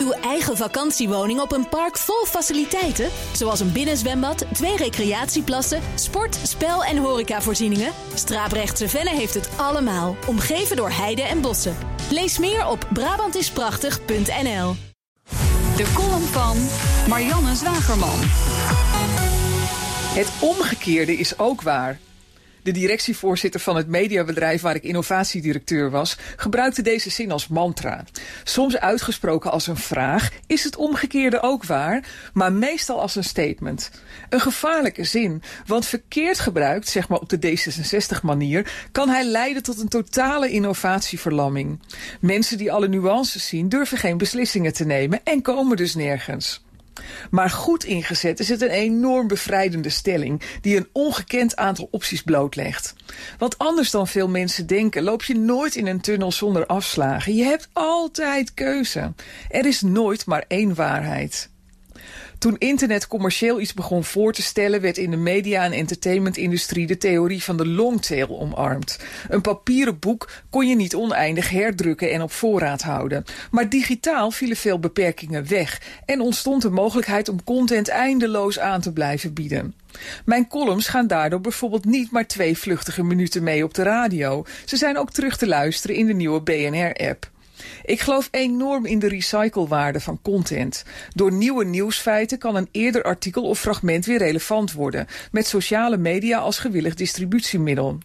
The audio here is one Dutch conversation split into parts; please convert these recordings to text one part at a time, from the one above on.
Uw eigen vakantiewoning op een park vol faciliteiten, zoals een binnenzwembad, twee recreatieplassen, sport, spel en horecavoorzieningen. Straaprechtse Venne heeft het allemaal, omgeven door heide en bossen. Lees meer op Brabantisprachtig.nl. De column van Marianne Zwagerman. Het omgekeerde is ook waar. De directievoorzitter van het mediabedrijf waar ik innovatiedirecteur was, gebruikte deze zin als mantra. Soms uitgesproken als een vraag, is het omgekeerde ook waar, maar meestal als een statement. Een gevaarlijke zin, want verkeerd gebruikt, zeg maar op de D66-manier, kan hij leiden tot een totale innovatieverlamming. Mensen die alle nuances zien, durven geen beslissingen te nemen en komen dus nergens. Maar goed ingezet is het een enorm bevrijdende stelling die een ongekend aantal opties blootlegt. Want anders dan veel mensen denken, loop je nooit in een tunnel zonder afslagen. Je hebt altijd keuze. Er is nooit maar één waarheid. Toen internet commercieel iets begon voor te stellen, werd in de media- en entertainmentindustrie de theorie van de longtail omarmd. Een papieren boek kon je niet oneindig herdrukken en op voorraad houden. Maar digitaal vielen veel beperkingen weg en ontstond de mogelijkheid om content eindeloos aan te blijven bieden. Mijn columns gaan daardoor bijvoorbeeld niet maar twee vluchtige minuten mee op de radio. Ze zijn ook terug te luisteren in de nieuwe BNR-app. Ik geloof enorm in de recyclewaarde van content. Door nieuwe nieuwsfeiten kan een eerder artikel of fragment weer relevant worden, met sociale media als gewillig distributiemiddel.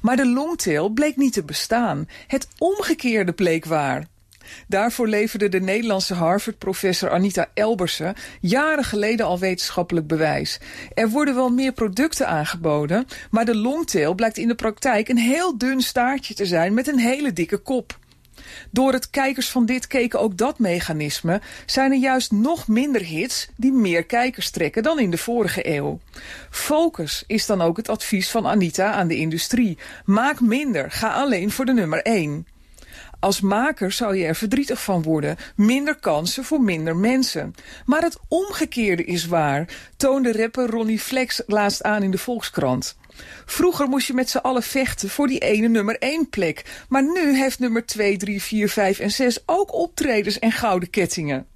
Maar de longtail bleek niet te bestaan. Het omgekeerde bleek waar. Daarvoor leverde de Nederlandse Harvard-professor Anita Elbersen jaren geleden al wetenschappelijk bewijs. Er worden wel meer producten aangeboden, maar de longtail blijkt in de praktijk een heel dun staartje te zijn met een hele dikke kop. Door het kijkers van dit keken ook dat mechanisme zijn er juist nog minder hits die meer kijkers trekken dan in de vorige eeuw. Focus is dan ook het advies van Anita aan de industrie. Maak minder, ga alleen voor de nummer 1. Als maker zou je er verdrietig van worden. Minder kansen voor minder mensen. Maar het omgekeerde is waar, toonde rapper Ronnie Flex laatst aan in de Volkskrant. Vroeger moest je met z'n allen vechten voor die ene nummer 1 plek. Maar nu heeft nummer 2, 3, 4, 5 en 6 ook optredens en gouden kettingen.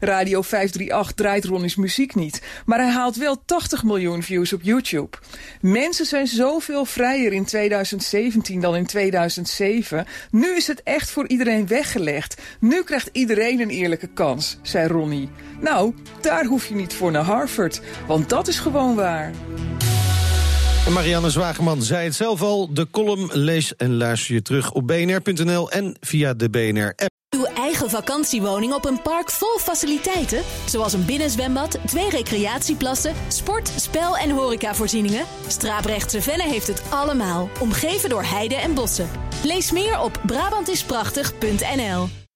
Radio 538 draait Ronnie's muziek niet, maar hij haalt wel 80 miljoen views op YouTube. Mensen zijn zoveel vrijer in 2017 dan in 2007. Nu is het echt voor iedereen weggelegd. Nu krijgt iedereen een eerlijke kans, zei Ronnie. Nou, daar hoef je niet voor naar Harvard, want dat is gewoon waar. Marianne Zwageman zei het zelf al. De column lees en luister je terug op bnr.nl en via de BNR-app. Eigen vakantiewoning op een park vol faciliteiten, zoals een binnenzwembad, twee recreatieplassen, sport, spel en horecavoorzieningen. Straaprechtse Venne heeft het allemaal, omgeven door heide en bossen. Lees meer op Brabantisprachtig.nl.